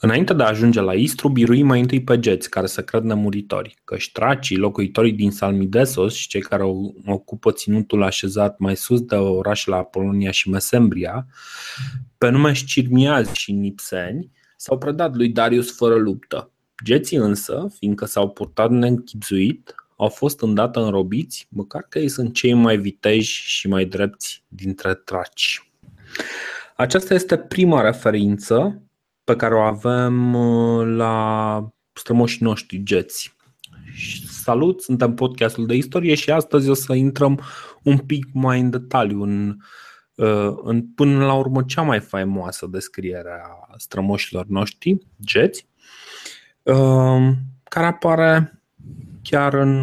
Înainte de a ajunge la Istru, birui mai întâi pe geți, care se cred nemuritori, căci tracii, locuitorii din Salmidesos și cei care ocupă ținutul așezat mai sus de orașele Apolonia și Mesembria, pe nume Scirmiazi și Nipseni, s-au predat lui Darius fără luptă. Geții însă, fiindcă s-au purtat neînchipzuit, au fost îndată înrobiți, măcar că ei sunt cei mai viteji și mai drepți dintre traci. Aceasta este prima referință pe care o avem uh, la strămoșii noștri geți. Salut, suntem podcastul de istorie și astăzi o să intrăm un pic mai în detaliu în, uh, în până la urmă cea mai faimoasă descriere a strămoșilor noștri, geți, uh, care apare chiar în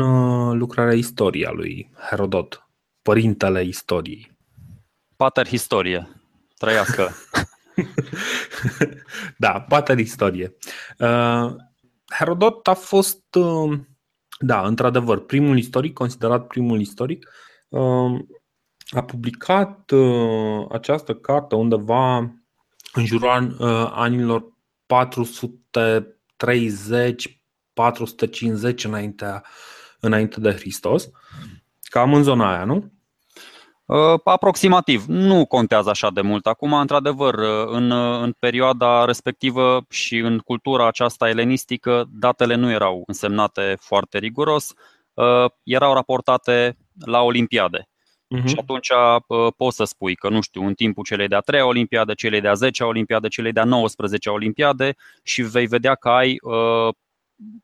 lucrarea istoria lui Herodot, părintele istoriei. Pater Historie, trăiască! da, poate de istorie. Uh, Herodot a fost, uh, da, într-adevăr, primul istoric, considerat primul istoric. Uh, a publicat această carte undeva în jurul anilor 430 450 înainte, înainte de Hristos. Cam în zona aia, nu? Uh, aproximativ. Nu contează așa de mult. Acum, într-adevăr, uh, în, uh, în perioada respectivă și în cultura aceasta elenistică, datele nu erau însemnate foarte riguros, erau raportate la Olimpiade. Uh-huh. Și atunci poți să spui că, nu știu, în timpul celei de-a treia Olimpiade, celei de-a zecea Olimpiade, celei de-a 19 Olimpiade și vei vedea că ai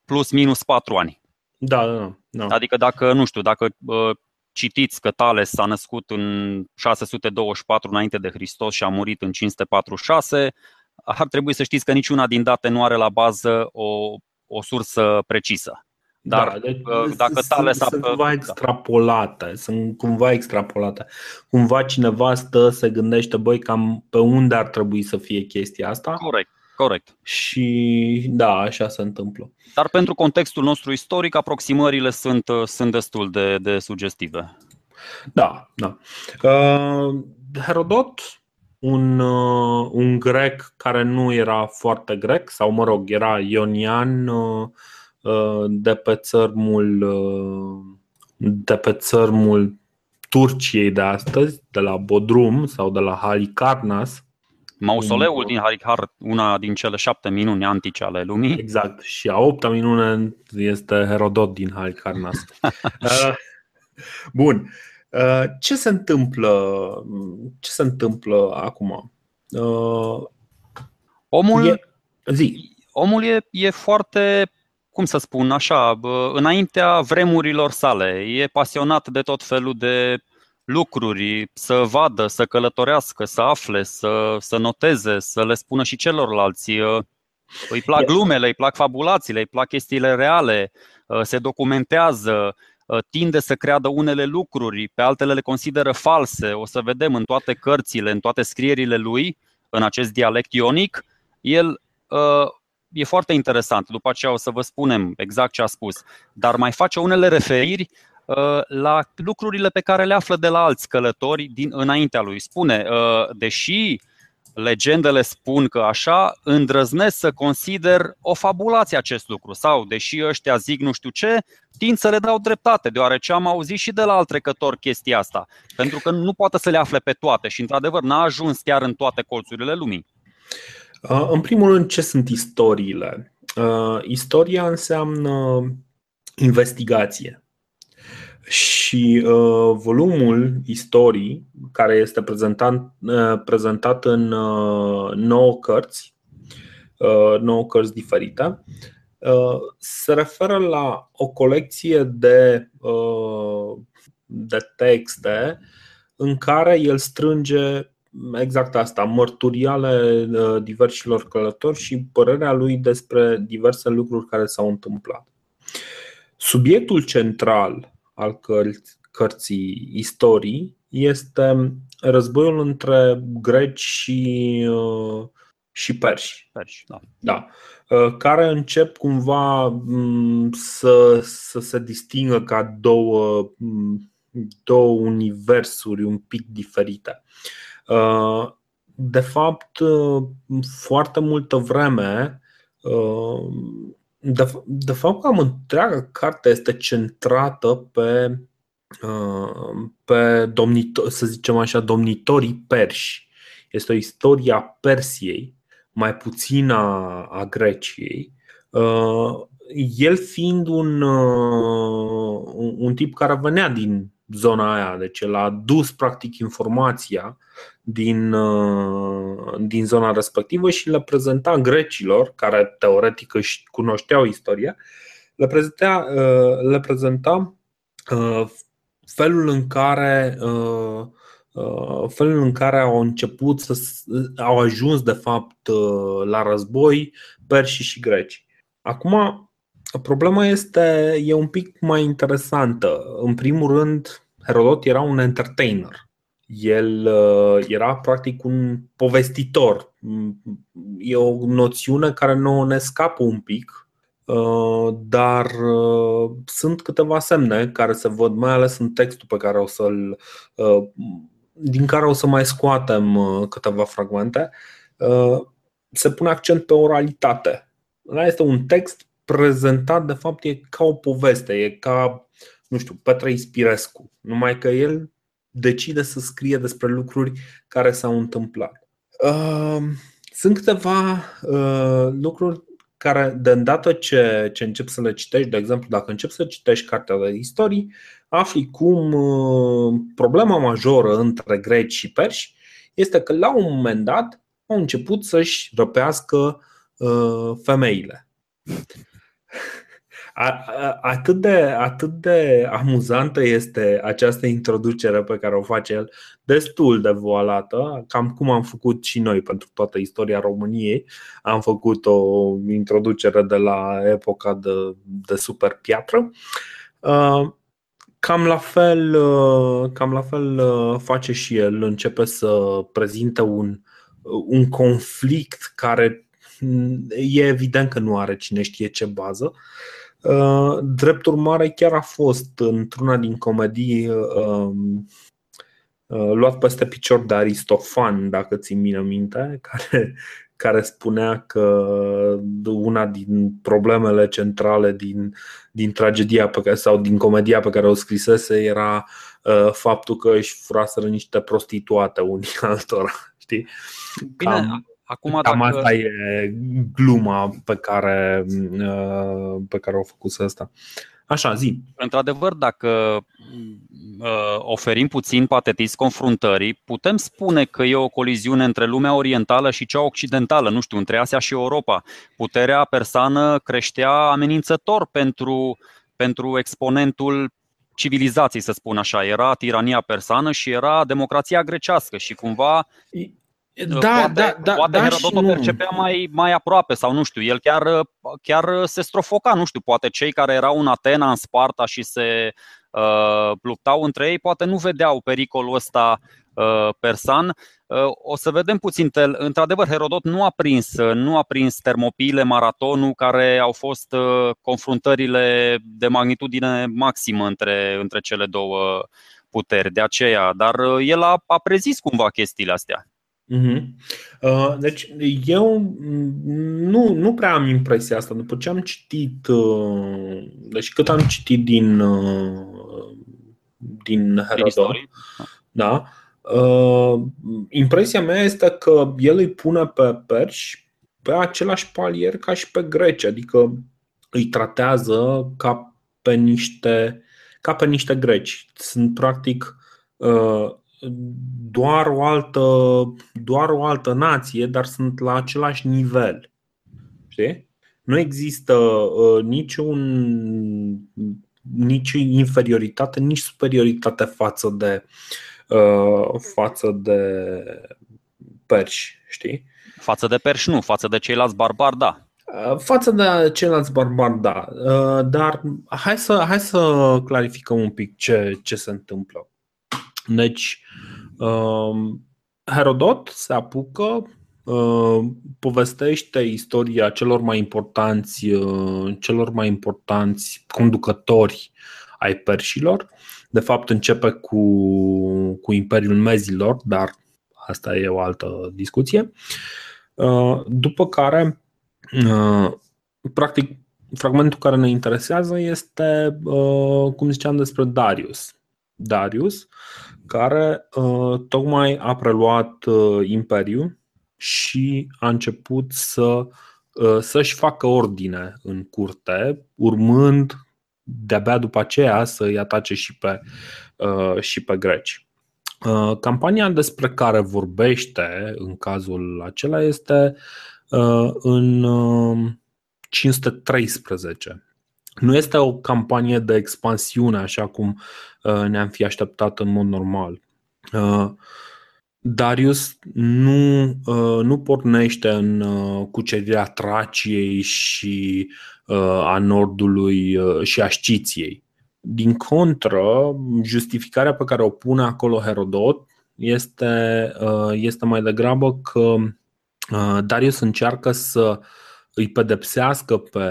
plus minus 4 ani. Da, da, da. Adică dacă, nu știu, dacă citiți că Tales s-a născut în 624 înainte de Hristos și a murit în 546, ar trebui să știți că niciuna din date nu are la bază o, o sursă precisă. Dar da, deci dacă Tales sunt, a... sunt cumva extrapolate, da. sunt cumva extrapolate. Cumva cineva stă, se gândește, băi, cam pe unde ar trebui să fie chestia asta. Corect. Corect. Și da, așa se întâmplă. Dar pentru contextul nostru istoric, aproximările sunt, sunt destul de, de sugestive. Da, da. Uh, Herodot, un, uh, un grec care nu era foarte grec, sau mă rog, era ionian uh, uh de pe țărmul, uh, de pe țărmul Turciei de astăzi, de la Bodrum sau de la Halicarnas, Mausoleul din Harikar, una din cele șapte minuni antice ale lumii. Exact. Și a opta minune este Herodot din Halicarnas. Uh, bun. Uh, ce se întâmplă? Ce se întâmplă acum? Uh, omul, e, zi. omul e, e foarte cum să spun așa, înaintea vremurilor sale. E pasionat de tot felul de lucruri, să vadă, să călătorească, să afle, să, să noteze, să le spună și celorlalți. Îi plac glumele, îi plac fabulațiile, îi plac chestiile reale, se documentează, tinde să creadă unele lucruri, pe altele le consideră false. O să vedem în toate cărțile, în toate scrierile lui, în acest dialect ionic, el e foarte interesant. După aceea o să vă spunem exact ce a spus, dar mai face unele referiri Uh, la lucrurile pe care le află de la alți călători din înaintea lui. Spune, uh, deși legendele spun că așa, îndrăznesc să consider o fabulație acest lucru sau, deși ăștia zic nu știu ce, tind să le dau dreptate, deoarece am auzit și de la alt trecător chestia asta, pentru că nu poate să le afle pe toate și, într-adevăr, n-a ajuns chiar în toate colțurile lumii. Uh, în primul rând, ce sunt istoriile? Istoria înseamnă investigație. Și uh, volumul istorii, care este prezentat, uh, prezentat în uh, 9 cărți, uh, 9 cărți diferite, uh, se referă la o colecție de, uh, de texte în care el strânge exact asta, mărturiale uh, diversilor călători și părerea lui despre diverse lucruri care s-au întâmplat. Subiectul central al cărții istorii este războiul între greci și, uh, și perși. perși da. Da. Uh, care încep cumva mm, să, să se distingă ca două, mm, două universuri un pic diferite. Uh, de fapt, foarte multă vreme, de, de fapt, cam întreaga carte este centrată pe, pe domnitor, să zicem așa, domnitorii perși. Este o istorie a Persiei, mai puțin a, a Greciei. El fiind un, un tip care venea din zona aia, deci el a dus practic informația din, uh, din zona respectivă și le prezenta grecilor, care teoretic își cunoșteau istoria, le prezenta, uh, le prezenta uh, felul în care felul în care au început să au ajuns de fapt la război perși și greci. Acum Problema este e un pic mai interesantă. În primul rând, Herodot era un entertainer. El uh, era practic un povestitor. E o noțiune care nu ne scapă un pic, uh, dar uh, sunt câteva semne care se văd, mai ales în textul pe care o să-l din care o să mai scoatem câteva fragmente. Se pune accent pe oralitate. Ăla este un text prezentat, de fapt, e ca o poveste, e ca, nu știu, Petre Ispirescu, numai că el decide să scrie despre lucruri care s-au întâmplat. Uh, sunt câteva uh, lucruri care, de îndată ce, ce încep să le citești, de exemplu, dacă încep să citești cartea de istorii, afli cum uh, problema majoră între greci și perși este că la un moment dat au început să-și răpească femeile atât de, atât de amuzantă este această introducere pe care o face el, destul de voalată, cam cum am făcut și noi pentru toată istoria României. Am făcut o introducere de la epoca de, de super piatră. Cam la fel, cam la fel face și el, începe să prezinte un, un conflict care e evident că nu are cine știe ce bază. Uh, drept urmare, chiar a fost într-una din comedii um, uh, luat peste picior de Aristofan, dacă ți mine minte, care, care spunea că una din problemele centrale din, din tragedia pe care, sau din comedia pe care o scrisese era uh, faptul că își furaseră niște prostituate unii altora. Știi? Bine, Cam... Acum, Cam dacă... asta e gluma pe care, uh, pe care o făcut asta. Așa, zi. Într-adevăr, dacă uh, oferim puțin patetism confruntării, putem spune că e o coliziune între lumea orientală și cea occidentală, nu știu, între Asia și Europa. Puterea persană creștea amenințător pentru, pentru exponentul civilizației, să spun așa. Era tirania persană și era democrația grecească și cumva da, poate, da, da, poate da Herodot o percepea mai, mai aproape sau nu știu, el chiar, chiar se strofoca, nu știu, poate cei care erau în Atena, în Sparta și se uh, luptau între ei, poate nu vedeau pericolul ăsta uh, persan. Uh, o să vedem puțin, într-adevăr, Herodot nu a prins, nu a prins termopile, maratonul, care au fost uh, confruntările de magnitudine maximă între, între cele două puteri, de aceea, dar uh, el a, a prezis cumva chestiile astea. Uh-huh. Deci eu nu, nu prea am impresia asta. După ce am citit, uh, deci cât am citit din, uh, din Herodot, da, impresia mea este că el îi pune pe perși pe același palier ca și pe greci, adică îi tratează ca pe niște, ca pe niște greci. Sunt practic doar o altă, doar o altă nație, dar sunt la același nivel. Știi? Nu există uh, niciun, nici inferioritate, nici superioritate față de, uh, față de perși, știi? Față de perși nu, față de ceilalți barbari, da. Uh, față de ceilalți barbari, da. Uh, dar hai să, hai să clarificăm un pic ce, ce se întâmplă. Deci, um, Herodot se apucă, uh, povestește istoria celor mai importanți, uh, celor mai importanți conducători ai perșilor. De fapt, începe cu, cu Imperiul Mezilor, dar asta e o altă discuție. După care, practic, fragmentul care ne interesează este, cum ziceam, despre Darius. Darius, care tocmai a preluat Imperiul și a început să, să-și facă ordine în curte, urmând de-abia după aceea să-i atace și pe, și pe greci. Campania despre care vorbește în cazul acela este în 513. Nu este o campanie de expansiune așa cum ne-am fi așteptat în mod normal. Darius nu, nu pornește în cucerirea Traciei și a Nordului și a Sciției. Din contră, justificarea pe care o pune acolo Herodot este, este mai degrabă că Darius încearcă să îi pedepsească pe,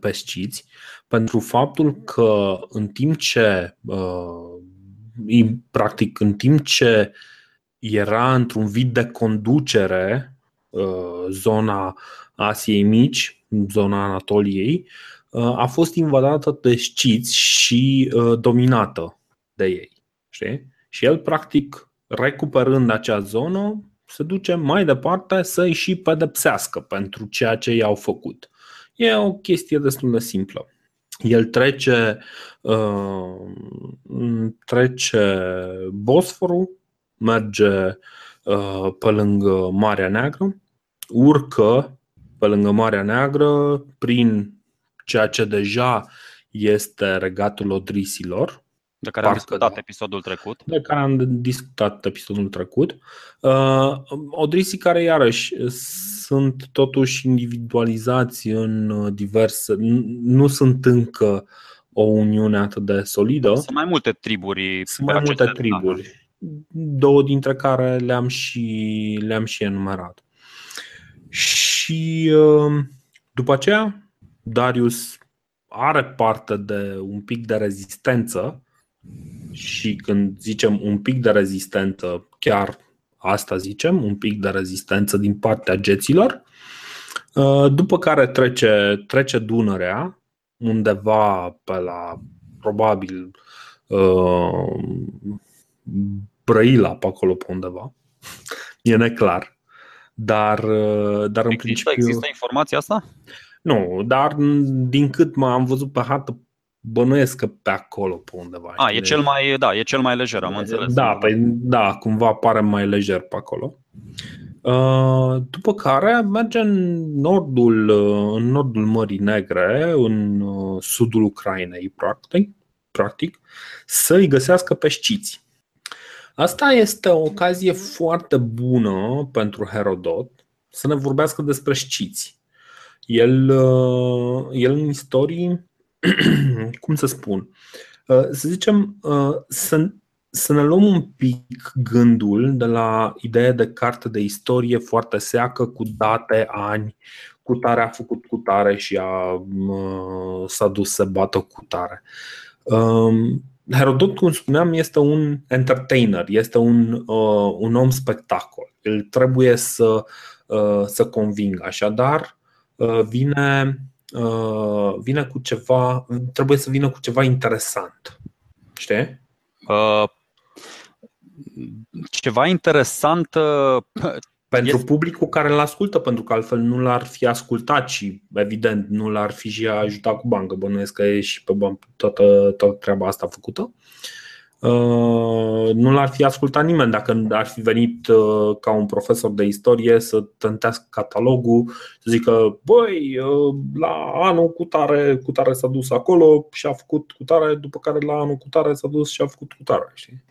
pe sciți pentru faptul că în timp ce practic în timp ce era într-un vid de conducere zona Asiei Mici, zona Anatoliei, a fost invadată de sciți și dominată de ei. Știi? Și el, practic, recuperând acea zonă, se duce mai departe să-i și pedepsească pentru ceea ce i-au făcut. E o chestie destul de simplă. El trece, uh, trece Bosforul, merge uh, pe lângă Marea Neagră, urcă pe lângă Marea Neagră prin ceea ce deja este regatul Odrisilor, de care am discutat da. episodul trecut. De care am discutat episodul trecut. Uh, Odrisii care iarăși sunt totuși individualizați în diverse, nu sunt încă o uniune atât de solidă. Sunt mai multe triburi. Sunt mai multe triburi. Două dintre care le-am și, le-am și enumerat. Și uh, după aceea, Darius are parte de un pic de rezistență și când zicem un pic de rezistență, chiar asta zicem, un pic de rezistență din partea geților, uh, după care trece, trece Dunărea, undeva pe la probabil uh, Brăila, pe acolo pe undeva. E neclar. Dar, uh, dar în există, principiu. Există informația asta? Nu, dar din cât m-am văzut pe hartă, bănuiesc că pe acolo, pe undeva. A, e cel mai, da, e cel mai lejer, am înțeles. Da, păi, da, cumva pare mai lejer pe acolo. Uh, după care merge în nordul, uh, în nordul Mării Negre, în uh, sudul Ucrainei, practic, practic să-i găsească pe sciți. Asta este o ocazie foarte bună pentru Herodot să ne vorbească despre sciți. El, el în istorii cum să spun, uh, să zicem, uh, să, să ne luăm un pic gândul de la ideea de carte de istorie foarte seacă, cu date, ani, cu tare a făcut cu tare și a, uh, s-a dus să bată cu tare. Um, Herodot, cum spuneam, este un entertainer, este un, un om spectacol. El trebuie să, să convingă. Așadar, vine uh, vine cu ceva, trebuie să vină cu ceva interesant. Știi? Uh, ceva interesant uh, pentru este... publicul care îl ascultă, pentru că altfel nu l-ar fi ascultat și, evident, nu l-ar fi și ajutat cu bancă. Bănuiesc că e și pe toată, toată treaba asta făcută. Uh, Uh, nu l-ar fi ascultat nimeni dacă ar fi venit uh, ca un profesor de istorie să tântească catalogul, să zică, băi, uh, la anul cu tare, cu tare s-a dus acolo și a făcut cu tare, după care la anul cu tare s-a dus și a făcut cu tare. Știi?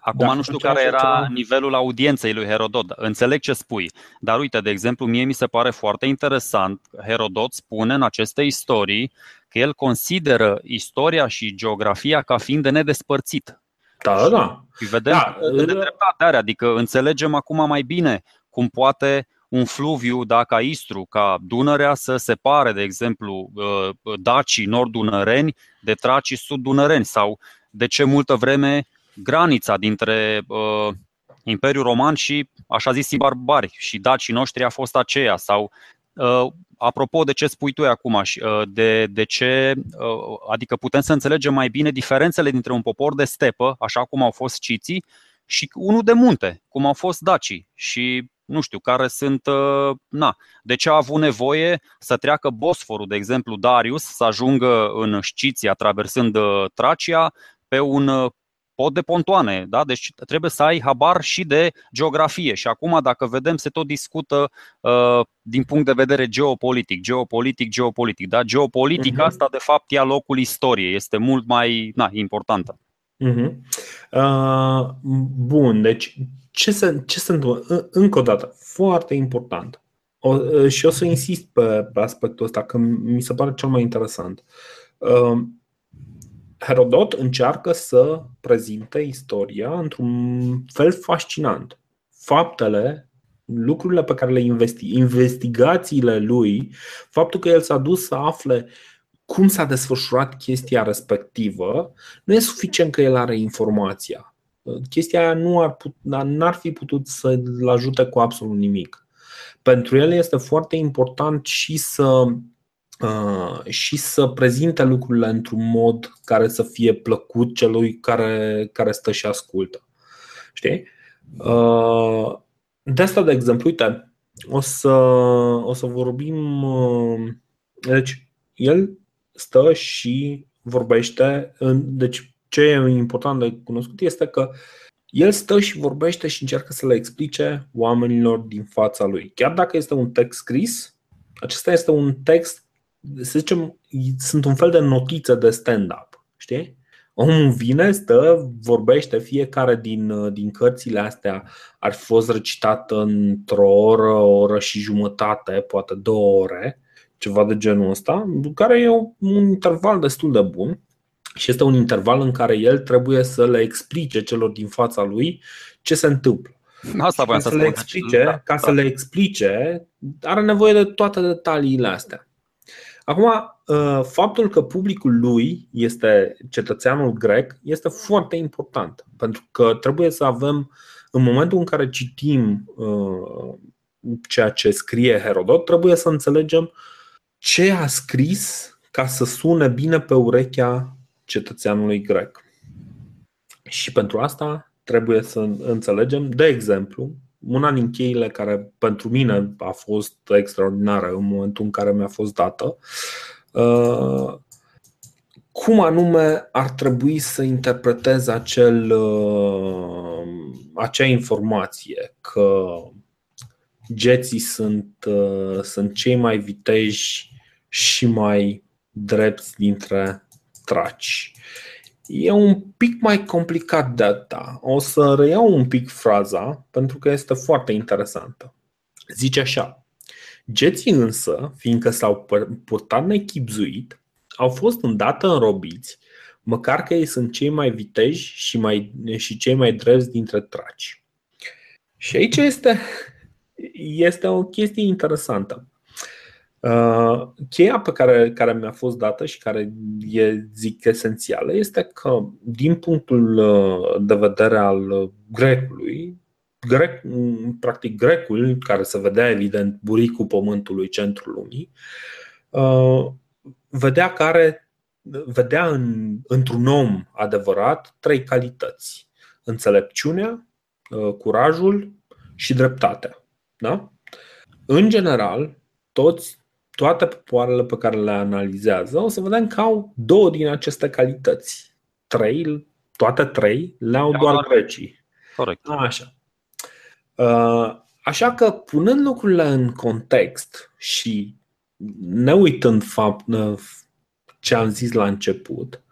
Acum Dacă nu știu care era ceva... nivelul audienței lui Herodot. Înțeleg ce spui, dar uite, de exemplu, mie mi se pare foarte interesant. Herodot spune în aceste istorii că el consideră istoria și geografia ca fiind de nedespărțit. Da, da, da. Și vedem da, de dreptate are, adică înțelegem acum mai bine cum poate un fluviu, da, ca Istru, ca Dunărea să separe, de exemplu, uh, dacii nord-dunăreni de tracii sud-dunăreni sau de ce multă vreme granița dintre uh, Imperiul Roman și așa zis barbari și dacii noștri a fost aceea sau apropo de ce spui tu acum, de, de ce, adică putem să înțelegem mai bine diferențele dintre un popor de stepă, așa cum au fost ciții, și unul de munte, cum au fost dacii. Și nu știu, care sunt, na, de ce a avut nevoie să treacă Bosforul, de exemplu, Darius, să ajungă în Sciția, traversând Tracia, pe un pod de pontoane. Da? Deci trebuie să ai habar și de geografie. Și acum, dacă vedem, se tot discută uh, din punct de vedere geopolitic, geopolitic, geopolitic. Da? Geopolitica uh-huh. asta, de fapt, ia locul istoriei. Este mult mai na, importantă. Uh-huh. Uh, bun, deci ce se, ce se întâmplă? Încă o dată, foarte important. O, uh, și o să insist pe, pe aspectul ăsta, că mi se pare cel mai interesant. Uh, Herodot încearcă să prezinte istoria într-un fel fascinant. Faptele, lucrurile pe care le investi, investigațiile lui, faptul că el s-a dus să afle cum s-a desfășurat chestia respectivă, nu e suficient că el are informația. Chestia aia nu ar, put, n-ar fi putut să-l ajute cu absolut nimic. Pentru el este foarte important și să Uh, și să prezinte lucrurile într-un mod care să fie plăcut celui care, care stă și ascultă. Știi? Uh, de asta, de exemplu, uite, o să, o să vorbim. Uh, deci, el stă și vorbește. Deci, ce e important de cunoscut este că el stă și vorbește și încearcă să le explice oamenilor din fața lui. Chiar dacă este un text scris, acesta este un text să zicem, sunt un fel de notițe de stand-up, știi? Omul vine, stă, vorbește, fiecare din, din cărțile astea ar fi fost recitat într-o oră, o oră și jumătate, poate două ore, ceva de genul ăsta, care e un interval destul de bun și este un interval în care el trebuie să le explice celor din fața lui ce se întâmplă. Asta ca să, le explice, da, ca da. să le explice, are nevoie de toate detaliile astea. Acum, uh, faptul că publicul lui este cetățeanul grec este foarte important, pentru că trebuie să avem, în momentul în care citim uh, ceea ce scrie Herodot, trebuie să înțelegem ce a scris ca să sune bine pe urechea cetățeanului grec. Și pentru asta trebuie să înțelegem, de exemplu, una din cheile care pentru mine a fost extraordinară în momentul în care mi-a fost dată, uh, cum anume ar trebui să interpretez acel, uh, acea informație că geții sunt, uh, sunt cei mai viteji și mai drepți dintre traci. E un pic mai complicat de atâta. O să reiau un pic fraza pentru că este foarte interesantă. Zice așa: Geții însă, fiindcă s-au purtat nechipzuit, au fost îndată înrobiți, măcar că ei sunt cei mai viteji și, mai, și cei mai drepți dintre traci. Și aici este, este o chestie interesantă. Uh, cheia pe care, care mi-a fost dată și care e, zic, esențială este că, din punctul uh, de vedere al grecului, grec, practic grecul, care se vedea evident buricul pământului, centrul lumii, uh, vedea care vedea în, într-un om adevărat trei calități: înțelepciunea, curajul și dreptatea. Da? În general, toți toate popoarele pe care le analizează, o să vedem că au două din aceste calități. Trei, toate trei le au doar grecii. Corect. Așa. Uh, așa că, punând lucrurile în context și ne uitând fapt, uh, ce am zis la început,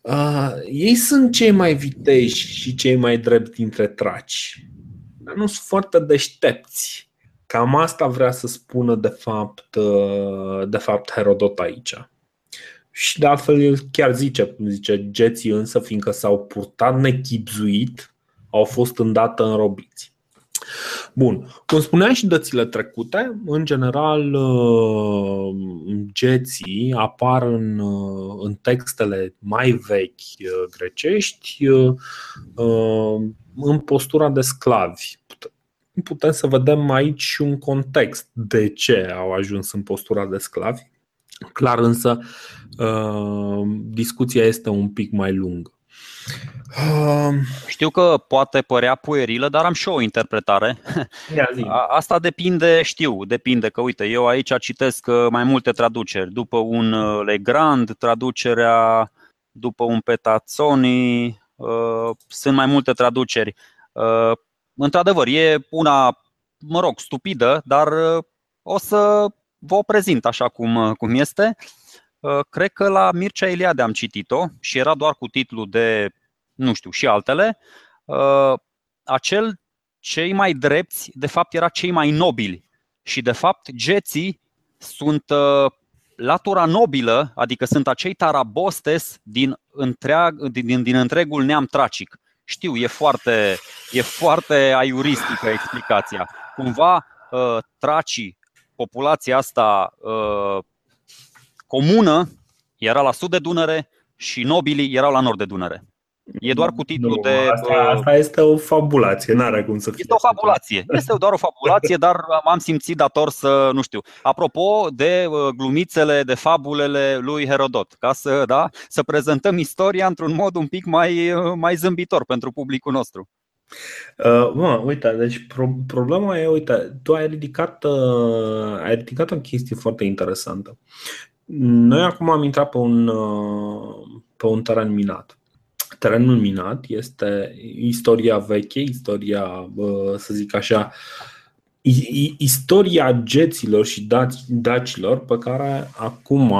uh, ei sunt cei mai viteji și cei mai drepti dintre traci, dar nu sunt foarte deștepți. Cam asta vrea să spună de fapt, uh, de fapt Herodot aici. Și de altfel el chiar zice, zice, geții însă, fiindcă s-au purtat nechipzuit, au fost îndată înrobiți. Bun, cum spuneam și dățile trecute, în general uh, geții apar în, uh, în textele mai vechi grecești în postura de sclavi. Putem să vedem aici și un context de ce au ajuns în postura de sclavi. Clar însă, discuția este un pic mai lungă. Știu că poate părea puerilă, dar am și o interpretare. Asta depinde, știu, depinde că, uite, eu aici citesc uh, mai multe traduceri. După un uh, Legrand, traducerea după un Petazzoni, uh, sunt mai multe traduceri. Într-adevăr, e una, mă rog, stupidă, dar o să vă o prezint așa cum, cum este. Cred că la Mircea Eliade am citit-o și era doar cu titlul de nu știu, și altele, uh, acel cei mai drepți, de fapt, era cei mai nobili. Și, de fapt, geții sunt uh, latura nobilă, adică sunt acei tarabostes din, întreag, din, din întregul neam tracic. Știu, e foarte, e foarte aiuristică explicația. Cumva, uh, tracii, populația asta comună, era la sud de Dunăre și nobilii erau la nord de Dunăre. E doar cu titlul nu, de. Asta, asta este o fabulație, nu are cum să fie. Este o fabulație. Este doar o fabulație, dar m-am simțit dator să, nu știu. Apropo de uh, glumițele, de fabulele lui Herodot, ca să, da, să prezentăm istoria într-un mod un pic mai, uh, mai zâmbitor pentru publicul nostru. Uh, mă, uite, deci pro- problema e, uite, tu ai ridicat, uh, ai ridicat o chestie foarte interesantă. Noi acum am intrat pe un, uh, pe un teren minat terenul minat este istoria veche, istoria, să zic așa, istoria geților și dacilor pe care acum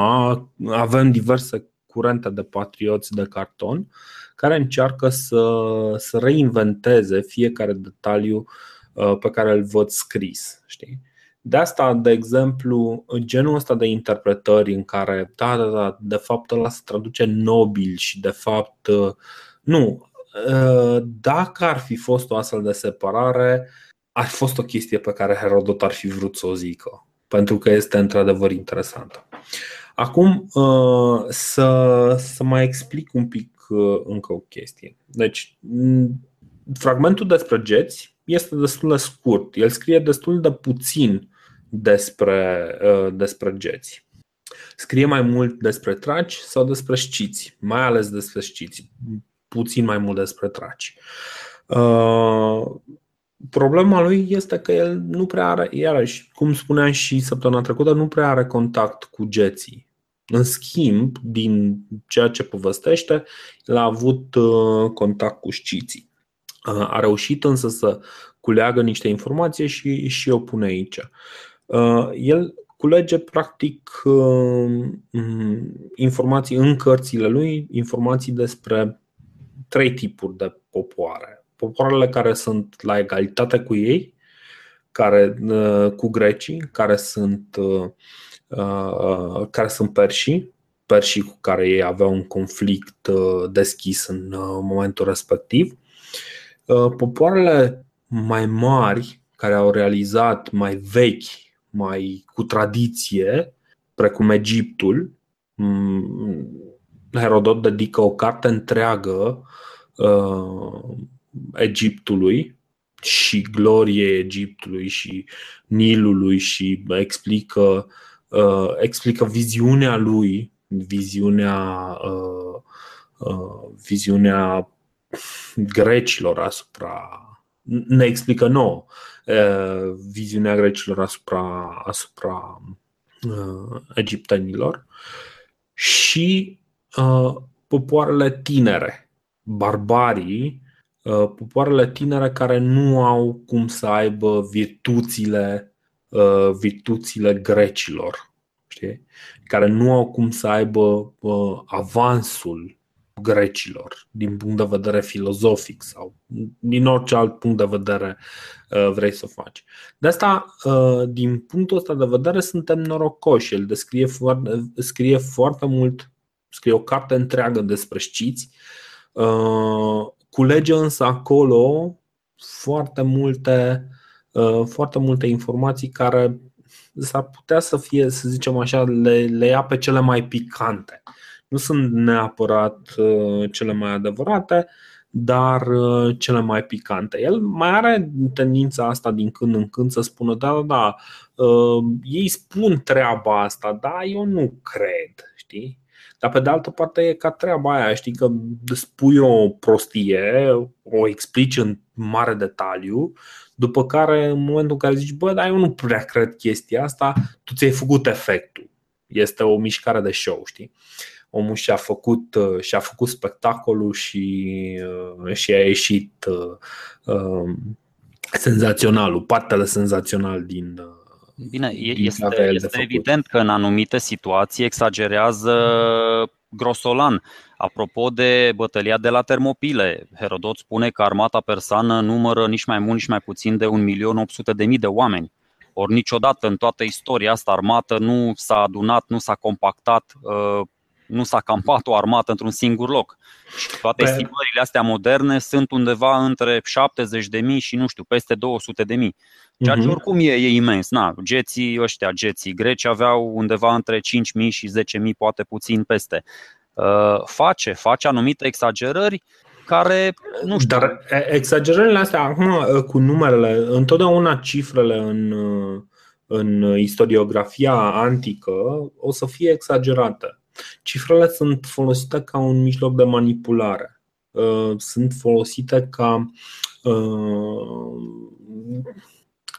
avem diverse curente de patrioți de carton care încearcă să, să reinventeze fiecare detaliu uh, pe care îl văd scris. Știi? De asta, de exemplu, genul ăsta de interpretări în care, da, da, da, de fapt ăla se traduce nobil și de fapt uh, nu. Uh, dacă ar fi fost o astfel de separare, ar fi fost o chestie pe care Herodot ar fi vrut să o zică, pentru că este într-adevăr interesantă. Acum uh, să, să mai explic un pic încă o chestie. Deci, fragmentul despre geți este destul de scurt. El scrie destul de puțin despre, uh, despre geți. Scrie mai mult despre traci sau despre sciți, mai ales despre sciți, puțin mai mult despre traci. Uh, problema lui este că el nu prea are, iarăși, cum spuneam și săptămâna trecută, nu prea are contact cu geții. În schimb, din ceea ce povestește, el a avut uh, contact cu sciții. A reușit însă să culeagă niște informații și, și o pune aici. Uh, el culege practic uh, informații în cărțile lui, informații despre trei tipuri de popoare. Popoarele care sunt la egalitate cu ei, care, uh, cu grecii, care sunt, care sunt persii, persii cu care ei aveau un conflict deschis în momentul respectiv. Popoarele mai mari, care au realizat mai vechi mai cu tradiție, precum Egiptul. Mm, Herodot dedică o carte întreagă uh, Egiptului și gloriei Egiptului și Nilului și explică, uh, explică viziunea lui, viziunea, uh, uh, viziunea grecilor asupra ne explică nouă viziunea grecilor asupra, asupra egiptenilor și popoarele tinere, barbarii, popoarele tinere care nu au cum să aibă virtuțile, virtuțile grecilor, știi? care nu au cum să aibă avansul grecilor din punct de vedere filozofic sau din orice alt punct de vedere uh, vrei să o faci. De asta, uh, din punctul ăsta de vedere, suntem norocoși. El descrie foarte, scrie foarte mult, scrie o carte întreagă despre știți, uh, culege însă acolo foarte multe, foarte multe informații care s-ar putea să fie, să zicem așa, le, le ia pe cele mai picante nu sunt neapărat uh, cele mai adevărate, dar uh, cele mai picante. El mai are tendința asta din când în când să spună, da, da, da, uh, ei spun treaba asta, dar eu nu cred, știi? Dar pe de altă parte e ca treaba aia, știi că spui o prostie, o explici în mare detaliu, după care în momentul în care zici, bă, dar eu nu prea cred chestia asta, tu ți-ai făcut efectul. Este o mișcare de show, știi? Omul și-a făcut, și-a făcut spectacolul și, și a ieșit uh, um, senzaționalul, partea senzațional din, Bine, este, este evident că în anumite situații exagerează grosolan. Apropo de bătălia de la Termopile, Herodot spune că armata persană numără nici mai mult, nici mai puțin de 1.800.000 de oameni. Ori niciodată în toată istoria asta armată nu s-a adunat, nu s-a compactat, uh, nu s-a campat o armată într-un singur loc. Și toate Pe... estimările astea moderne sunt undeva între 70.000 și nu știu, peste 200.000. Ceea ce mhm. oricum e, e imens. Na, geții ăștia, geții greci aveau undeva între 5.000 și 10.000, poate puțin peste. Uh, face, face anumite exagerări care, nu știu. Dar exagerările astea, acum uh, cu numerele, întotdeauna cifrele în, uh, în istoriografia antică o să fie exagerate. Cifrele sunt folosite ca un mijloc de manipulare. Sunt folosite ca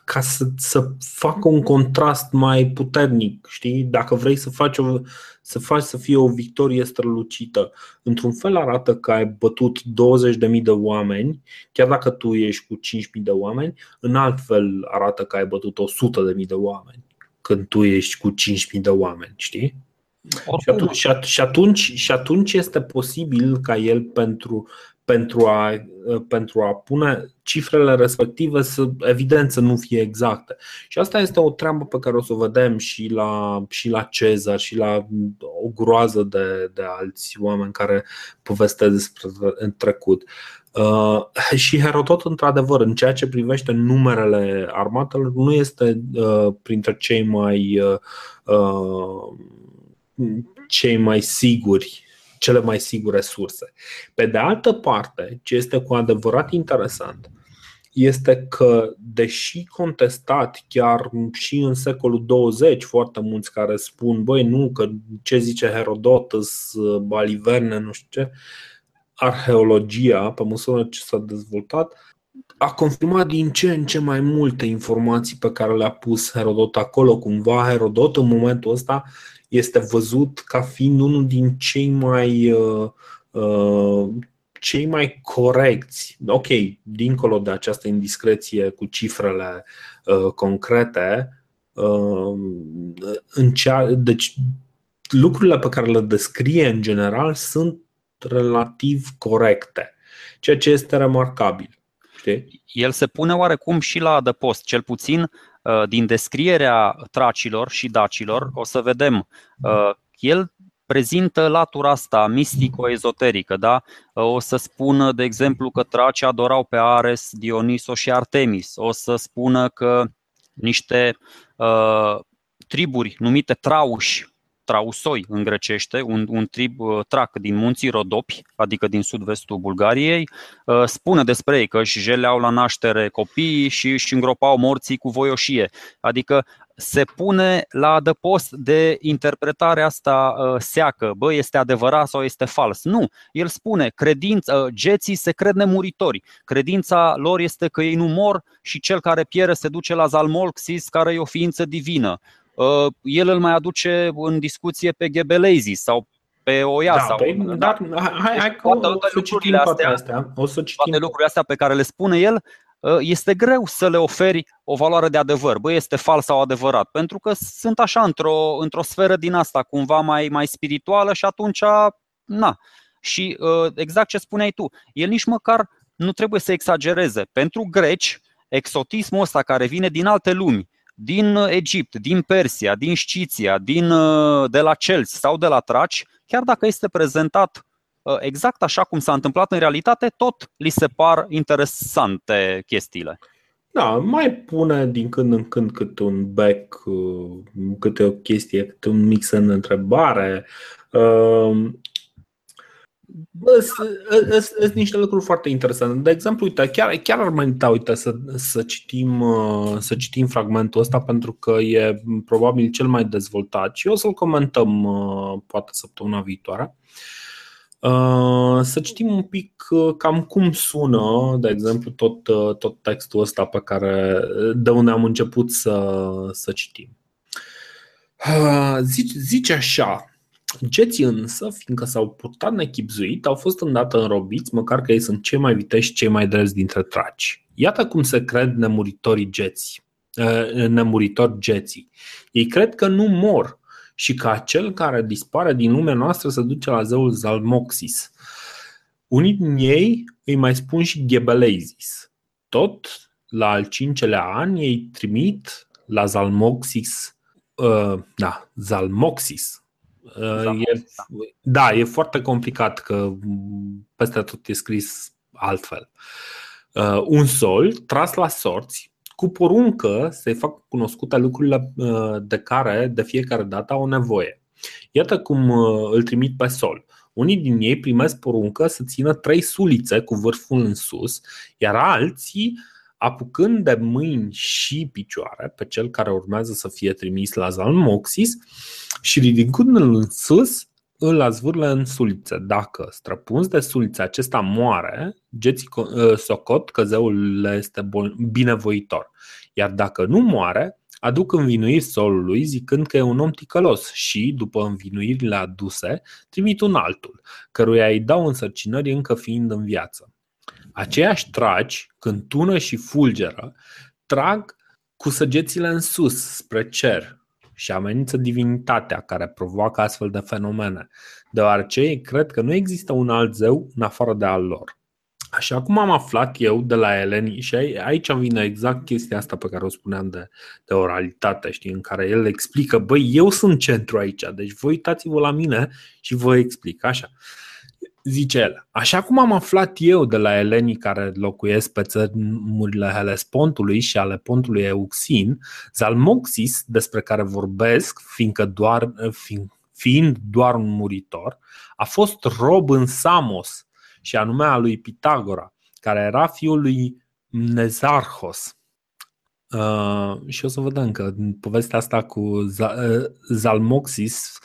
ca să, să facă un contrast mai puternic, știi? Dacă vrei să faci, o, să faci să fie o victorie strălucită, într-un fel arată că ai bătut 20.000 de oameni, chiar dacă tu ești cu 5.000 de oameni, în alt fel arată că ai bătut 100.000 de oameni când tu ești cu 5.000 de oameni, știi? Și atunci, și atunci, și atunci este posibil ca el pentru, pentru a, pentru a pune cifrele respective să, evident, să nu fie exacte. Și asta este o treabă pe care o să o vedem și la, și la Cezar și la o groază de, de alți oameni care povestesc despre în trecut. Uh, și Herodot, într-adevăr, în ceea ce privește numerele armatelor, nu este uh, printre cei mai uh, uh cei mai siguri cele mai sigure surse. Pe de altă parte, ce este cu adevărat interesant este că, deși contestat chiar și în secolul 20, foarte mulți care spun, băi, nu, că ce zice Herodot, baliverne, nu știu ce, arheologia, pe măsură ce s-a dezvoltat, a confirmat din ce în ce mai multe informații pe care le-a pus Herodot acolo. Cumva Herodot în momentul ăsta este văzut ca fiind unul din cei mai uh, uh, cei mai corecți. Ok, dincolo de această indiscreție cu cifrele uh, concrete, uh, în cea, deci lucrurile pe care le descrie în general sunt relativ corecte, ceea ce este remarcabil. Știi? El se pune oarecum și la adăpost, cel puțin Uh, din descrierea tracilor și dacilor, o să vedem, uh, el prezintă latura asta mistico-ezoterică. Da? Uh, o să spună, de exemplu, că tracii adorau pe Ares, Dioniso și Artemis. O să spună că niște uh, triburi numite trauși Trausoi în grecește, un, un trib uh, trac din munții Rodopi, adică din sud-vestul Bulgariei, uh, spune despre ei că își jeleau la naștere copiii și își îngropau morții cu voioșie. Adică se pune la adăpost de interpretarea asta uh, seacă, bă, este adevărat sau este fals. Nu, el spune, credința, geții se cred nemuritori. Credința lor este că ei nu mor și cel care pierde se duce la Zalmolxis, care e o ființă divină. Uh, el îl mai aduce în discuție pe Ghebelezi sau pe OIA da, sau. Păi, da, hai, hai că toate, toate lucrurile astea, astea. O să citim. Toate lucrurile astea pe care le spune el, uh, este greu să le oferi o valoare de adevăr. Băi, este fals sau adevărat. Pentru că sunt așa într-o, într-o sferă din asta, cumva mai, mai spirituală și atunci, na. Și uh, exact ce spuneai tu, el nici măcar nu trebuie să exagereze. Pentru greci, exotismul ăsta care vine din alte lumi, din uh, Egipt, din Persia, din Sciția, din, uh, de la Celți sau de la Traci, chiar dacă este prezentat uh, exact așa cum s-a întâmplat în realitate, tot li se par interesante chestiile. Da, mai pune din când în când câte un back, câte o chestie, câte un mic în întrebare. Sunt niște lucruri foarte interesante. De exemplu, uite, chiar, chiar ar merita uite, să, să, citim, uh, să citim fragmentul ăsta pentru că e probabil cel mai dezvoltat și o să-l comentăm uh, poate săptămâna viitoare. Uh, să citim un pic cam cum sună, de exemplu, tot, tot textul ăsta pe care, de unde am început să, să citim. Zice, zice așa, Geții însă, fiindcă s-au purtat nechipzuit, au fost îndată înrobiți, măcar că ei sunt cei mai viteși, cei mai drepți dintre traci. Iată cum se cred nemuritorii geții, uh, nemuritori geții. Ei cred că nu mor și că acel care dispare din lumea noastră se duce la zeul Zalmoxis. Unii din ei îi mai spun și Gebeleizis. Tot la al cincelea an ei trimit la Zalmoxis, uh, da, Zalmoxis, Uh, e, da, e foarte complicat că peste tot e scris altfel. Uh, un sol tras la sorți cu poruncă să-i fac cunoscute lucrurile uh, de care de fiecare dată au nevoie. Iată cum îl trimit pe sol. Unii din ei primesc poruncă să țină trei sulițe cu vârful în sus, iar alții uh, apucând de mâini și picioare pe cel care urmează să fie trimis la Zalmoxis și ridicându-l în sus, îl azvârle în suliță. Dacă străpuns de suliță acesta moare, geții ă, socot că zeul le este binevoitor. Iar dacă nu moare, aduc învinuiri solului zicând că e un om ticălos și, după învinuirile aduse, trimit un altul, căruia îi dau însărcinări încă fiind în viață. Aceiași tragi, când tună și fulgeră, trag cu săgețile în sus, spre cer și amenință divinitatea care provoacă astfel de fenomene, deoarece ei cred că nu există un alt zeu în afară de al lor. Așa cum am aflat eu de la Eleni, și aici vine exact chestia asta pe care o spuneam de, de oralitate, știi, în care el explică, băi, eu sunt centru aici, deci voi uitați-vă la mine și vă explic, așa. Uh, Zice el, așa cum am aflat eu de la elenii care locuiesc pe țărmurile Helespontului și ale pontului Euxin, Zalmoxis, despre care vorbesc, fiindcă doar, fiind doar un muritor, a fost rob în Samos, și anume a lui Pitagora, care era fiul lui Nezarhos. Uh, și o să vedem că povestea asta cu uh, Zalmoxis,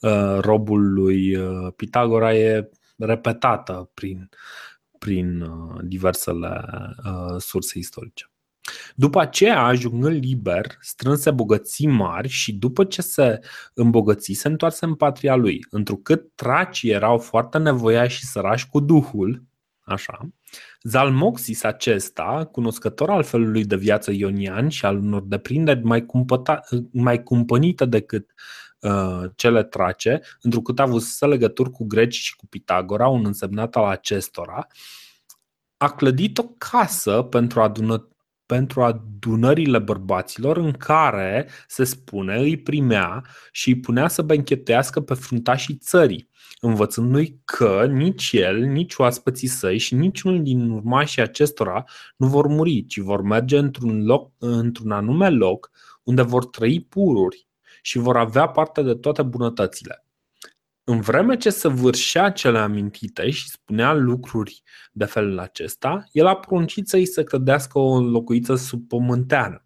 uh, robul lui uh, Pitagora, e repetată prin, prin uh, diversele uh, surse istorice. După aceea, ajungând liber, strânse bogății mari și după ce se îmbogăți, se întoarse în patria lui. Întrucât tracii erau foarte nevoiași și sărași cu duhul, așa, Zalmoxis acesta, cunoscător al felului de viață ionian și al unor deprinderi mai, cumpăta, mai cumpănite decât Uh, cele trace, întrucât a avut să legături cu greci și cu Pitagora, un însemnat al acestora, a clădit o casă pentru, adună, pentru adunările bărbaților în care, se spune, îi primea și îi punea să benchetească pe fruntașii țării, învățându-i că nici el, nici oaspeții săi și niciunul din urmașii acestora nu vor muri, ci vor merge într-un, loc, într-un anume loc unde vor trăi pururi și vor avea parte de toate bunătățile. În vreme ce săvârșea cele amintite și spunea lucruri de felul acesta, el a poruncit să-i se cădească o locuință subpământeană.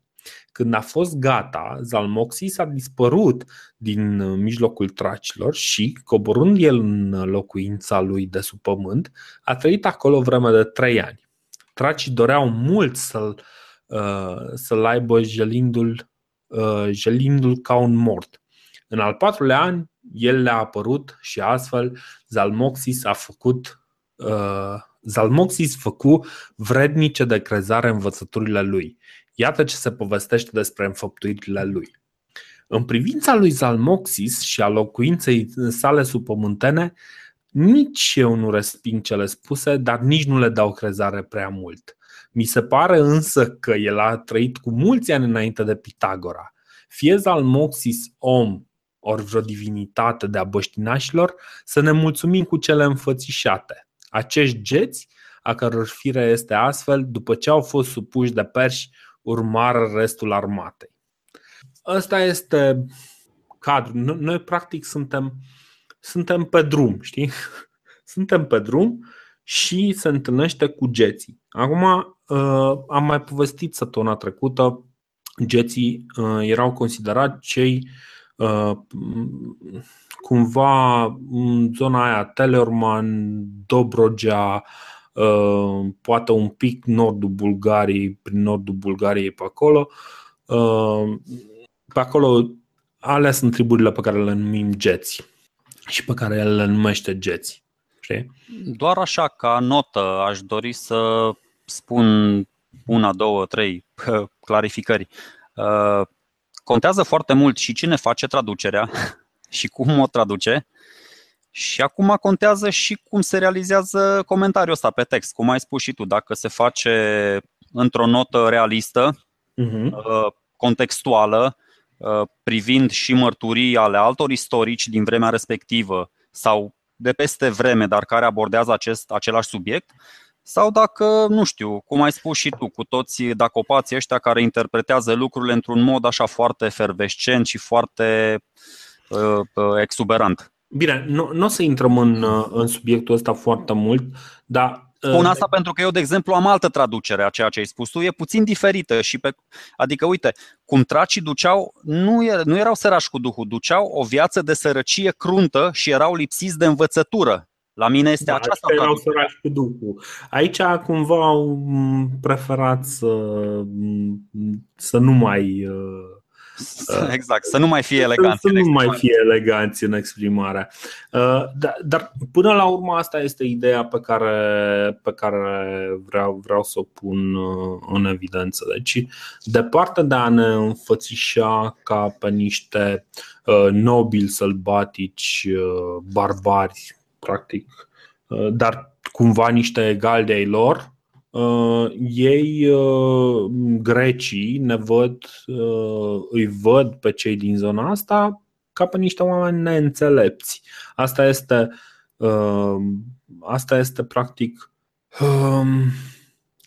Când a fost gata, Zalmoxis a dispărut din mijlocul tracilor și, coborând el în locuința lui de sub pământ, a trăit acolo vreme de trei ani. Tracii doreau mult să-l, uh, să-l aibă jelindul Uh, jelindu-l ca un mort. În al patrulea an, el le-a apărut și astfel Zalmoxis a făcut uh, Zalmoxis făcu vrednice de crezare învățăturile lui. Iată ce se povestește despre înfăptuirile lui. În privința lui Zalmoxis și a locuinței sale subpământene, nici eu nu resping cele spuse, dar nici nu le dau crezare prea mult. Mi se pare însă că el a trăit cu mulți ani înainte de Pitagora. Fie Zalmoxis om ori vreo divinitate de a băștinașilor, să ne mulțumim cu cele înfățișate. Acești geți, a căror fire este astfel, după ce au fost supuși de perși, urmară restul armatei. Ăsta este cadrul. Noi, practic, suntem, suntem pe drum, știi? suntem pe drum și se întâlnește cu geții. Acum am mai povestit săptămâna trecută, geții erau considerați cei cumva în zona aia Telorman, Dobrogea, Uh, poate un pic nordul Bulgariei, prin nordul Bulgariei pe acolo. Uh, pe acolo, alea sunt triburile pe care le numim geți și pe care el le numește geți. Știi? Doar așa, ca notă, aș dori să spun una, două, trei clarificări. Uh, contează foarte mult și cine face traducerea și cum o traduce și acum contează și cum se realizează comentariul ăsta pe text, cum ai spus și tu, dacă se face într-o notă realistă, uh-huh. contextuală, uh, privind și mărturii ale altor istorici din vremea respectivă sau de peste vreme, dar care abordează acest, același subiect, sau dacă, nu știu, cum ai spus și tu, cu toți dacopații ăștia care interpretează lucrurile într-un mod așa foarte efervescent și foarte uh, uh exuberant. Bine, nu, nu o să intrăm în, uh, în subiectul ăsta foarte mult, dar uh, Spun asta pentru că eu, de exemplu, am altă traducere a ceea ce ai spus tu, e puțin diferită și pe, adică uite, cum tracii duceau, nu, er, nu erau sărași cu Duhul, duceau o viață de sărăcie cruntă și erau lipsiți de învățătură. La mine este da, aceasta erau sărași cu Duhul. Aici cumva au preferat să, să nu mai uh, Exact, să nu mai fie eleganți. Să nu mai fie eleganți în exprimare. Uh, dar, dar până la urmă asta este ideea pe care, pe care vreau, vreau să o pun uh, în evidență. Deci, departe de a ne înfățișa ca pe niște uh, nobili sălbatici, barbari, practic, dar cumva niște egali de ai lor, Uh, ei, uh, grecii, ne văd, uh, îi văd pe cei din zona asta ca pe niște oameni neînțelepți. Asta este, uh, asta este practic uh,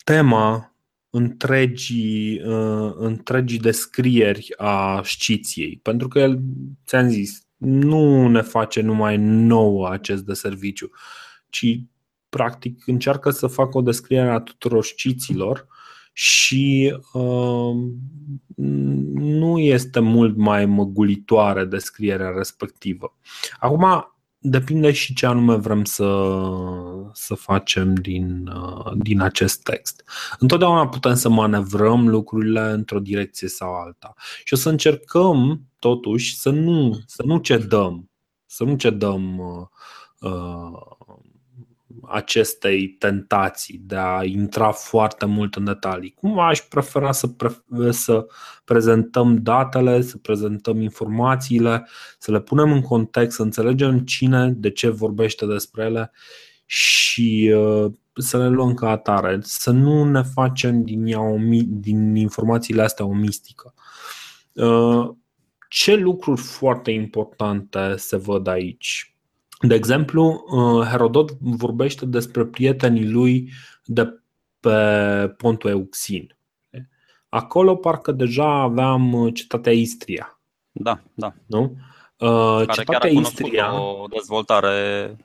tema întregii, uh, întregii descrieri a sciției. Pentru că el, ți-am zis, nu ne face numai nouă acest de serviciu, ci practic încearcă să facă o descriere a tuturor sciților și uh, nu este mult mai măgulitoare descrierea respectivă. Acum, depinde și ce anume vrem să, să facem din, uh, din acest text. Întotdeauna putem să manevrăm lucrurile într-o direcție sau alta și o să încercăm totuși să nu, să nu cedăm, să nu cedăm uh, uh acestei tentații de a intra foarte mult în detalii. Cum aș prefera să, pre- să prezentăm datele, să prezentăm informațiile, să le punem în context, să înțelegem cine, de ce vorbește despre ele și uh, să le luăm ca atare, să nu ne facem din, ea o, din informațiile astea o mistică. Uh, ce lucruri foarte importante se văd aici? De exemplu, uh, Herodot vorbește despre prietenii lui de pe pontul Euxin. Acolo parcă deja aveam uh, cetatea Istria. Da, da. Nu? Uh, care cetatea chiar a Istria, o dezvoltare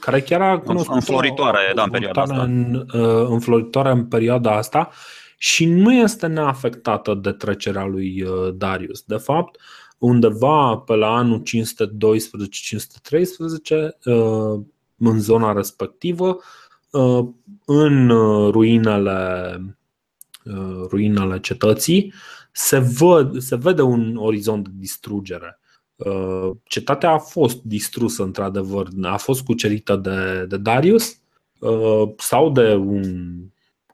care chiar a cunoscut înfloritoare da, în perioada asta. În, înfloritoare în perioada asta și nu este neafectată de trecerea lui Darius. De fapt, undeva pe la anul 512-513 uh, în zona respectivă uh, în ruinele, uh, ruinele cetății se, văd, se vede un orizont de distrugere. Cetatea a fost distrusă într-adevăr, a fost cucerită de, de Darius sau de un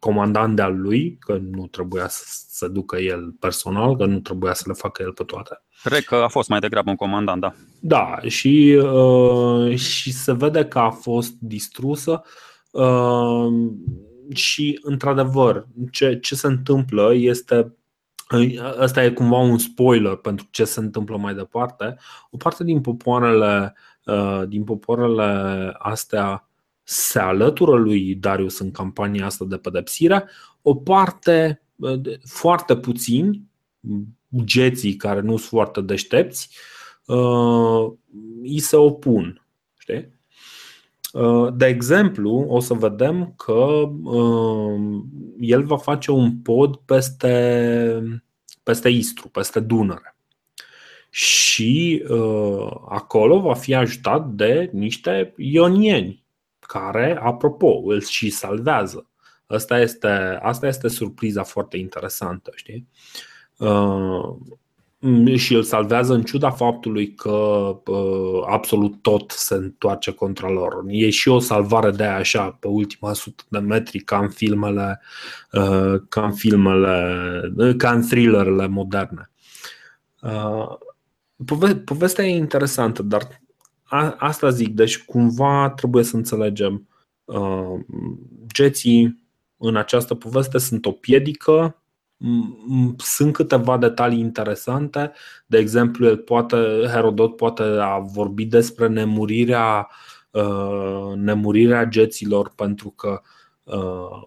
comandant de-al lui, că nu trebuia să se ducă el personal, că nu trebuia să le facă el pe toate. Cred că a fost mai degrabă un comandant, da. Da, și, uh, și se vede că a fost distrusă uh, și, într-adevăr, ce, ce se întâmplă este Asta e cumva un spoiler pentru ce se întâmplă mai departe. O parte din popoarele, uh, din popoarele astea se alătură lui Darius în campania asta de pedepsire, o parte, foarte puțini, geții care nu sunt foarte deștepți, uh, îi se opun. Știi? De exemplu, o să vedem că el va face un pod peste, peste Istru, peste Dunăre. Și acolo va fi ajutat de niște ionieni, care, apropo, îl și salvează. Asta este, asta este surpriza foarte interesantă, știi? Mm, și îl salvează în ciuda faptului că uh, absolut tot se întoarce contra lor. E și o salvare de aia așa pe ultima sută de metri ca în filmele uh, ca în filmele ca în thrillerele moderne. Uh, pove- povestea e interesantă, dar a, asta zic, deci cumva trebuie să înțelegem uh, geții în această poveste sunt o piedică sunt câteva detalii interesante. De exemplu, el poate, Herodot poate a vorbit despre nemurirea, uh, nemurirea geților pentru că uh,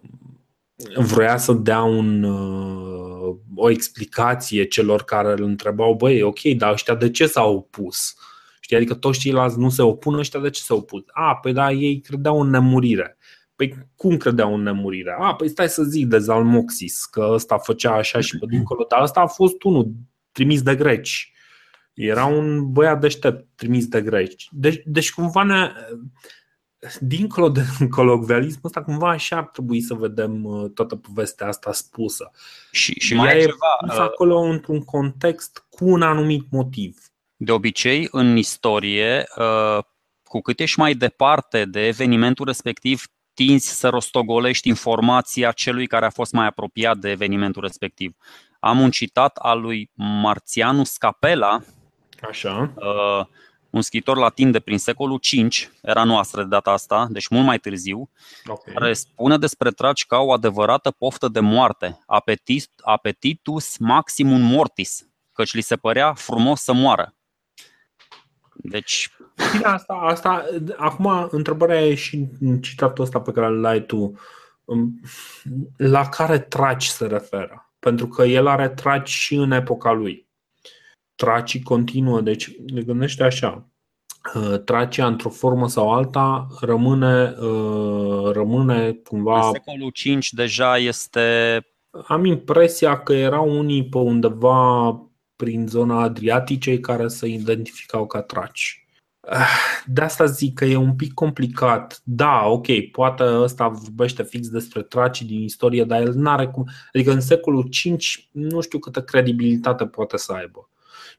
vrea să dea un, uh, o explicație celor care îl întrebau, băi, ok, dar ăștia de ce s-au opus? Știi, adică toți ceilalți nu se opun, ăștia de ce s-au opus? A, păi da, ei credeau în nemurire. Păi cum credeau în nemurire? A, păi stai să zic de Zalmoxis, că ăsta făcea așa și pe dincolo, dar ăsta a fost unul trimis de greci. Era un băiat deștept trimis de greci. Deci, deci cumva ne, dincolo de colocvialism ăsta, cumva așa ar trebui să vedem uh, toată povestea asta spusă. Și, și mai e ceva. Uh, acolo într-un context cu un anumit motiv. De obicei, în istorie, uh, cu cât ești mai departe de evenimentul respectiv, tinzi să rostogolești informația celui care a fost mai apropiat de evenimentul respectiv. Am un citat al lui Marțianus Capela, Așa. Uh, un scriitor latin de prin secolul V, era noastră de data asta, deci mult mai târziu, okay. care spune despre traci ca o adevărată poftă de moarte, apetit, apetitus maximum mortis, căci li se părea frumos să moară. Deci Bine, asta, asta, acum întrebarea e și în citatul ăsta pe care îl ai tu. La care traci se referă? Pentru că el are traci și în epoca lui. Tracii continuă, deci ne gândește așa. Uh, Tracia, într-o formă sau alta, rămâne, uh, rămâne cumva. În secolul 5 deja este. Am impresia că erau unii pe undeva prin zona Adriaticei care se identificau ca traci. De asta zic că e un pic complicat. Da, ok, poate ăsta vorbește fix despre traci din istorie, dar el nu are cum. Adică în secolul 5 nu știu câtă credibilitate poate să aibă.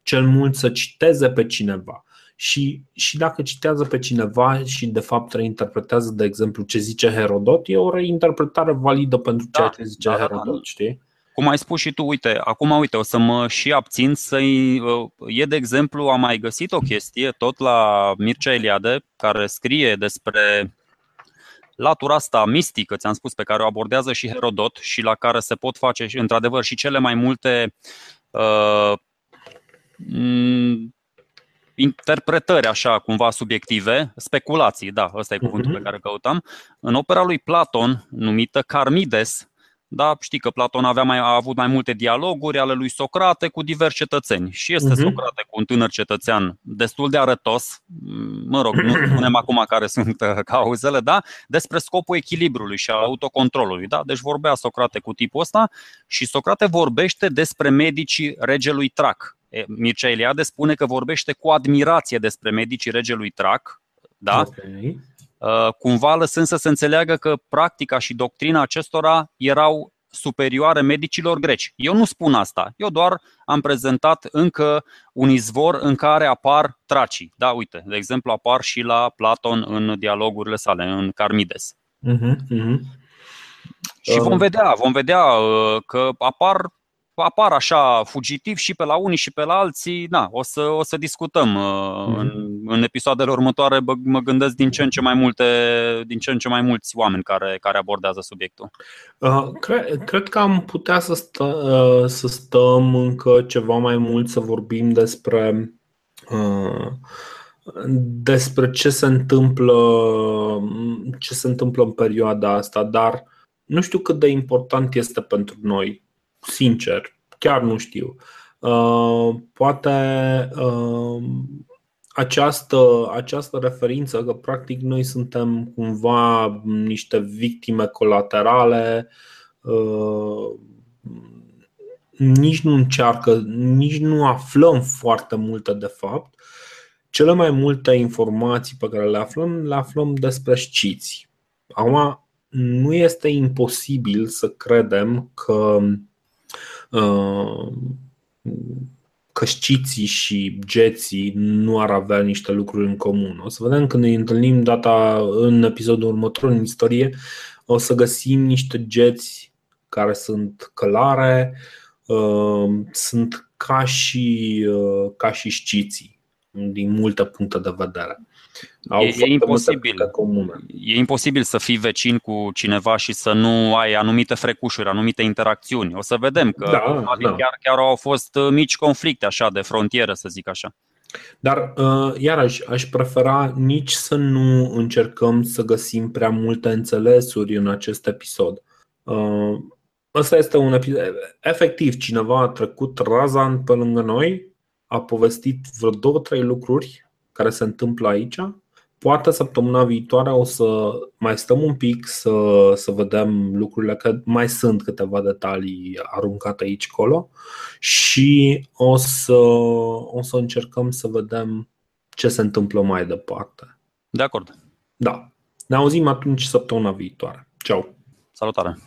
Cel mult să citeze pe cineva. Și, și dacă citează pe cineva și de fapt reinterpretează, de exemplu, ce zice Herodot, e o reinterpretare validă pentru ceea da, ce zice da, Herodot, da, da. știi? Cum ai spus și tu, uite, acum uite, o să mă și abțin să-i... Uh, e, de exemplu, am mai găsit o chestie tot la Mircea Eliade, care scrie despre latura asta mistică, ți-am spus, pe care o abordează și Herodot și la care se pot face, într-adevăr, și cele mai multe uh, interpretări așa cumva subiective, speculații, da, ăsta e cuvântul pe mhm. care căutam. În opera lui Platon, numită Carmides, da, știi că Platon avea mai, a avut mai multe dialoguri ale lui Socrate cu diversi cetățeni și este uh-huh. Socrate cu un tânăr cetățean destul de arătos, mă rog, nu spunem acum care sunt uh, cauzele, da, despre scopul echilibrului și al autocontrolului. Da? Deci vorbea Socrate cu tipul ăsta și Socrate vorbește despre medicii regelui Trac. Mircea Eliade spune că vorbește cu admirație despre medicii regelui Trac, da? Okay. Uh, cumva lăsând să se înțeleagă că practica și doctrina acestora erau superioare medicilor greci. Eu nu spun asta, eu doar am prezentat încă un izvor în care apar tracii. Da, uite, de exemplu apar și la Platon în dialogurile sale, în Carmides. Uh-huh, uh-huh. Și vom uh. vedea, vom vedea uh, că apar apar așa fugitiv și pe la unii și pe la alții, na, o să, o să discutăm mm-hmm. în, în episoadele următoare, bă, mă gândesc din ce în ce mai multe, din ce în ce mai mulți oameni care, care abordează subiectul. Uh, cred, cred că am putea să, stă, uh, să stăm încă ceva mai mult să vorbim despre uh, despre ce se întâmplă ce se întâmplă în perioada asta, dar nu știu cât de important este pentru noi sincer, chiar nu știu. Uh, poate uh, această, această referință că practic noi suntem cumva niște victime colaterale uh, nici nu încearcă, nici nu aflăm foarte multe de fapt. Cele mai multe informații pe care le aflăm, le aflăm despre sciți. Acum, nu este imposibil să credem că uh, că sciții și geții nu ar avea niște lucruri în comun. O să vedem când ne întâlnim data în episodul următor în istorie, o să găsim niște geți care sunt călare, uh, sunt ca și, uh, ca și sciții din multe puncte de vedere. Au e, e, imposibil, e imposibil să fii vecin cu cineva și să nu ai anumite frecușuri, anumite interacțiuni. O să vedem că da, da. Chiar, chiar au fost uh, mici conflicte așa de frontieră, să zic așa. Dar, uh, iarăși, aș prefera nici să nu încercăm să găsim prea multe înțelesuri în acest episod. Uh, ăsta este un episod. Efectiv, cineva a trecut razan pe lângă noi, a povestit vreo două, trei lucruri care se întâmplă aici. Poate săptămâna viitoare o să mai stăm un pic să, să vedem lucrurile, că mai sunt câteva detalii aruncate aici colo și o să, o să încercăm să vedem ce se întâmplă mai departe. De acord. Da. Ne auzim atunci săptămâna viitoare. Ciao. Salutare.